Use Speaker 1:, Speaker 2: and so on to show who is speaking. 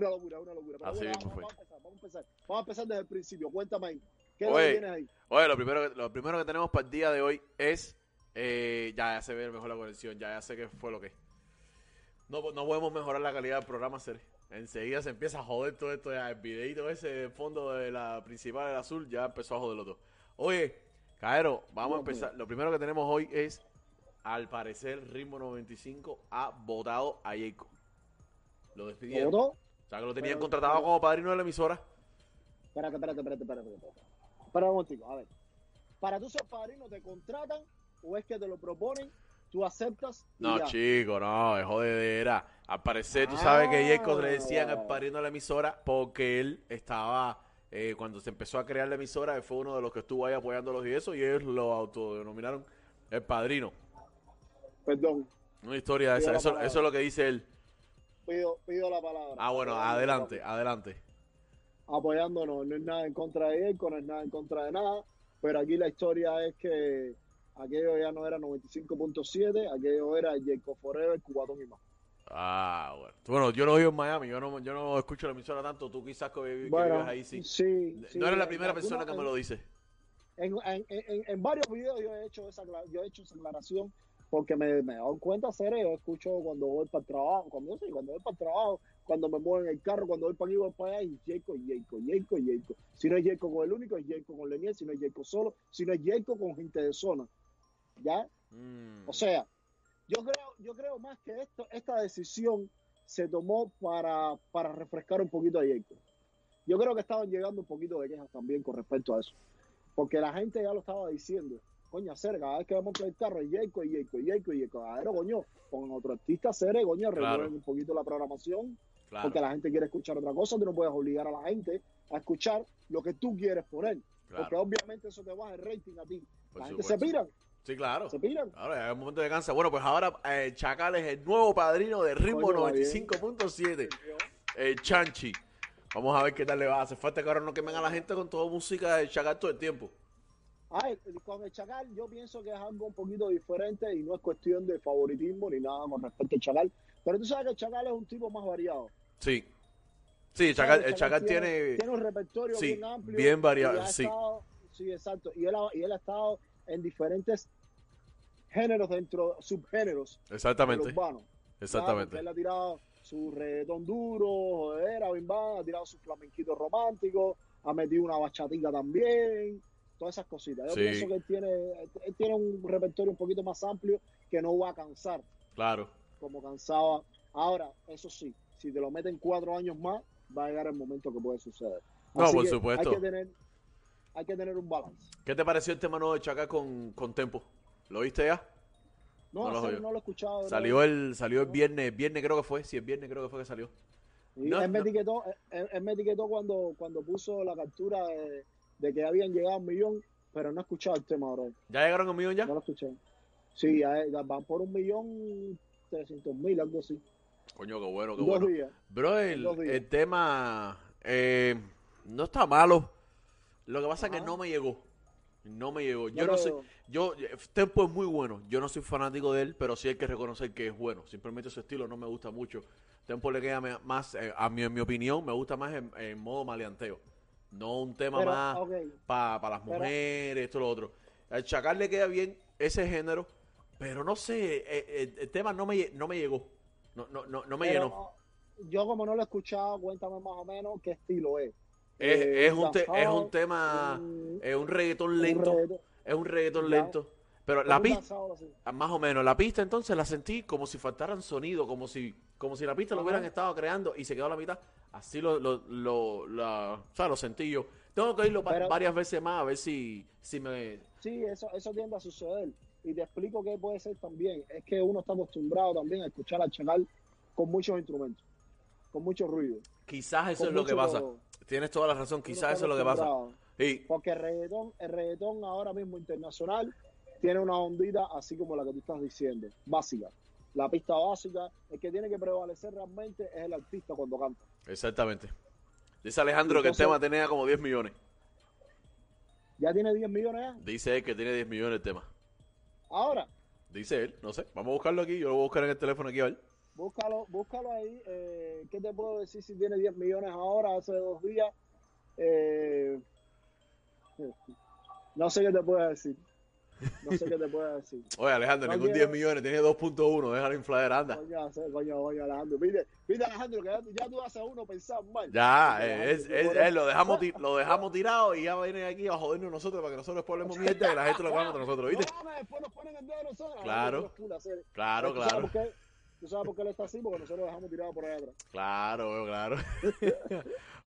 Speaker 1: una locura, una locura. Pero
Speaker 2: Así
Speaker 1: bueno,
Speaker 2: mismo
Speaker 1: vamos,
Speaker 2: fue.
Speaker 1: vamos a empezar, vamos a empezar. Vamos a empezar desde el principio. Cuéntame ahí. ¿Qué
Speaker 2: Oye.
Speaker 1: lo tienes ahí?
Speaker 2: Oye, lo primero, que- lo primero que tenemos para el día de hoy es. eh, ya, ya se ve mejor la conexión, ya, ya sé qué fue lo que. No, no podemos mejorar la calidad del programa. Enseguida se empieza a joder todo esto. Ya, el videito ese de fondo de la principal del azul ya empezó a joderlo todo. Oye, Caero, vamos a empezar. Lo primero que tenemos hoy es. Al parecer, Ritmo 95 ha votado a Jacob. Lo despidieron.
Speaker 1: ¿Votó?
Speaker 2: O sea, que lo tenían
Speaker 1: Pero-
Speaker 2: contratado
Speaker 1: pero-
Speaker 2: como padrino de la emisora.
Speaker 1: Espérate, espérate, espérate, espérate. espérate. Espera un momentico, a ver. Para tú ser padrino, ¿te contratan o es que te lo proponen? ¿Tú aceptas?
Speaker 2: No,
Speaker 1: ya?
Speaker 2: chico, no, es jodedera. Al parecer, tú sabes que Jacob le decían
Speaker 1: Ah.
Speaker 2: al padrino de la emisora porque él estaba, eh, cuando se empezó a crear la emisora, él fue uno de los que estuvo ahí apoyándolos y eso, y ellos lo autodenominaron el padrino.
Speaker 1: Perdón,
Speaker 2: Una historia de esa, eso es lo que dice él.
Speaker 1: Pido, pido la palabra.
Speaker 2: Ah, bueno, adelante, adelante.
Speaker 1: Apoyándonos, no es nada en contra de él, no es nada en contra de nada, pero aquí la historia es que aquello ya no era 95.7, aquello era Jacob Forever, Cubatón y más.
Speaker 2: Ah, bueno. Bueno, yo no vivo en Miami, yo no, yo no escucho la emisora tanto, tú quizás que,
Speaker 1: Bueno,
Speaker 2: vives ahí, sí.
Speaker 1: sí, sí,
Speaker 2: no eres la primera persona que me lo dice.
Speaker 1: En, en, en, en varios videos yo he hecho esa yo he hecho esa aclaración porque me, me he dado cuenta serio, yo escucho cuando voy para el trabajo, cuando sí, cuando voy para el trabajo, cuando me muevo en el carro, cuando voy para aquí, voy para allá, y Jacob, Jacob, Jacob, Jacob. Si no es Jacob con el único, es Jacob con Leniel, si no es Jacob solo, si no es Jacob con gente de zona. ¿Ya?
Speaker 2: Mm.
Speaker 1: O sea, yo creo, yo creo más que esto, esta decisión se tomó para, para refrescar un poquito a Jacob. Yo creo que estaban llegando un poquito de quejas también con respecto a eso. Porque la gente ya lo estaba diciendo. Coño, hacer, cada vez que vamos a el carro, es Jacob, y Jacob, y Jacob, y Jacob. Pero, coño, con otro artista, hacer, coño,
Speaker 2: Claro.
Speaker 1: un poquito la programación.
Speaker 2: claro,
Speaker 1: Porque la gente quiere escuchar otra cosa. Tú no puedes obligar a la gente a escuchar lo que tú quieres poner. Porque
Speaker 2: claro,
Speaker 1: obviamente eso te baja el rating a ti.
Speaker 2: por
Speaker 1: la gente
Speaker 2: supuesto.
Speaker 1: se piran,
Speaker 2: Sí, claro.
Speaker 1: se piran.
Speaker 2: Ahora es un momento de cansa. Bueno, pues ahora eh, Chacal es el nuevo padrino de Ritmo
Speaker 1: Coño, va bien.
Speaker 2: 95.7. El Chanchi. Vamos a ver qué tal le va. Hace falta que ahora no quemen a la gente con toda música de Chacal todo el tiempo.
Speaker 1: Ay, con el Chacal yo pienso que es algo un poquito diferente y no es cuestión de favoritismo ni nada con respecto al Chacal. Pero tú sabes que el Chacal es un tipo más variado.
Speaker 2: Sí. Sí, el. Chacal, el Chacal tiene...
Speaker 1: tiene un repertorio
Speaker 2: sí,
Speaker 1: bien amplio.
Speaker 2: bien variado, sí.
Speaker 1: estado- sí, exacto. Y él, ha, y él ha estado en diferentes géneros dentro, subgéneros
Speaker 2: Exactamente.
Speaker 1: urbano.
Speaker 2: Exactamente.
Speaker 1: Él ha tirado su reggaetón duro, bim bam, ha tirado su flamenquito romántico, ha metido una bachatica también, todas esas cositas. Yo
Speaker 2: Sí.
Speaker 1: pienso que él tiene, él tiene un repertorio un poquito más amplio que no va a cansar
Speaker 2: Claro.
Speaker 1: como cansaba. Ahora, eso sí, si te lo meten cuatro años más, va a llegar el momento que puede suceder.
Speaker 2: No,
Speaker 1: Así
Speaker 2: por supuesto.
Speaker 1: Hay que tener, hay que tener un balance.
Speaker 2: ¿Qué te pareció el tema nuevo de Chacal con, con Tempo? ¿Lo viste ya?
Speaker 1: No,
Speaker 2: No lo
Speaker 1: no lo he escuchado.
Speaker 2: Salió el, salió el viernes, viernes creo que fue, sí, el viernes creo que fue que salió.
Speaker 1: Y
Speaker 2: No,
Speaker 1: él, me
Speaker 2: no.
Speaker 1: etiquetó, él, él me etiquetó cuando, cuando puso la captura de, de que habían llegado a un millón, pero no he escuchado el tema ahora.
Speaker 2: ¿Ya llegaron a un millón ya?
Speaker 1: No lo escuché. Sí, ya- ya van por un millón trescientos mil, algo así.
Speaker 2: Coño, qué bueno, qué
Speaker 1: Dos
Speaker 2: bueno.
Speaker 1: días.
Speaker 2: Bro, el, el tema eh, no está malo. Lo que pasa es que no me llegó. No me llegó. Yo
Speaker 1: No
Speaker 2: sé. Yo, eh, Tempo es muy bueno. Yo no soy fanático de él, pero sí hay que reconocer que es bueno. Simplemente su estilo no me gusta mucho. Tempo le queda más, eh, a mi, en mi opinión, me gusta más en, en modo maleanteo. No un tema
Speaker 1: Pero,
Speaker 2: más
Speaker 1: ok,
Speaker 2: para las
Speaker 1: Pero-
Speaker 2: mujeres, esto lo otro. Al Chacal le queda bien ese género, pero no sé, eh, eh, el, tema no me, no me llegó. No, no, no, no me
Speaker 1: pero,
Speaker 2: llenó.
Speaker 1: Yo como no lo he escuchado, cuéntame más o menos qué estilo es.
Speaker 2: Es,
Speaker 1: Eh,
Speaker 2: es un te- es un tema, es un reggaetón
Speaker 1: un
Speaker 2: lento,
Speaker 1: reggaetón,
Speaker 2: es un reggaetón
Speaker 1: Ya.
Speaker 2: lento. Pero la pista,
Speaker 1: así.
Speaker 2: más o menos, la pista entonces la sentí como si faltaran sonido, como si, como si la pista lo hubieran estado creando y se quedó a la mitad. Así lo, lo, lo, la- o sea, lo sentí yo. Tengo que
Speaker 1: Pero-
Speaker 2: varias veces más a ver si, si me...
Speaker 1: Sí, eso, eso tiende a suceder. Y te explico qué puede ser también. Es que uno está acostumbrado también a escuchar al Chacal con muchos instrumentos, con mucho ruido.
Speaker 2: Quizás eso es lo que pasa. Tienes toda la razón, quizás eso es lo que pasa. Sí,
Speaker 1: Porque el reggaetón, el reggaetón ahora mismo internacional tiene una ondita así como la que tú estás diciendo, básica. La pista básica, el que tiene que prevalecer realmente es el artista cuando canta.
Speaker 2: exactamente. Dice Alejandro que el tema tenía como 10 millones.
Speaker 1: Ya tiene 10 millones.
Speaker 2: Dice él que tiene 10 millones el tema.
Speaker 1: Ahora,
Speaker 2: Dice él, no sé. Vamos a buscarlo aquí. Yo lo voy a buscar en el teléfono aquí ver.
Speaker 1: búscalo, búscalo ahí. Eh, ¿Qué te puedo decir si tiene 10 millones ahora, hace dos días? Eh, no sé qué te puedo decir. No sé qué te puedo decir.
Speaker 2: Oye, Alejandro,
Speaker 1: No
Speaker 2: ningún
Speaker 1: quiero-
Speaker 2: 10 millones, tiene 2.1, déjalo inflar, anda.
Speaker 1: Coño, coño, coño, Alejandro. Viste, viste, Alejandro, que ya, ya tú haces uno pensar mal.
Speaker 2: Ya, eh, es, es-
Speaker 1: por
Speaker 2: es- lo, dejamos lo dejamos tirado y ya vienen aquí a jodernos nosotros para que nosotros después hablemos mierda y la gente lo haga contra nosotros, ¿viste?
Speaker 1: No, después nos ponen el dedo a nosotros.
Speaker 2: Claro. Claro,
Speaker 1: ¿Tú sabes
Speaker 2: claro?
Speaker 1: ¿Tú sabes por qué él está así? Porque nosotros lo dejamos tirado por ahí atrás.
Speaker 2: claro, claro.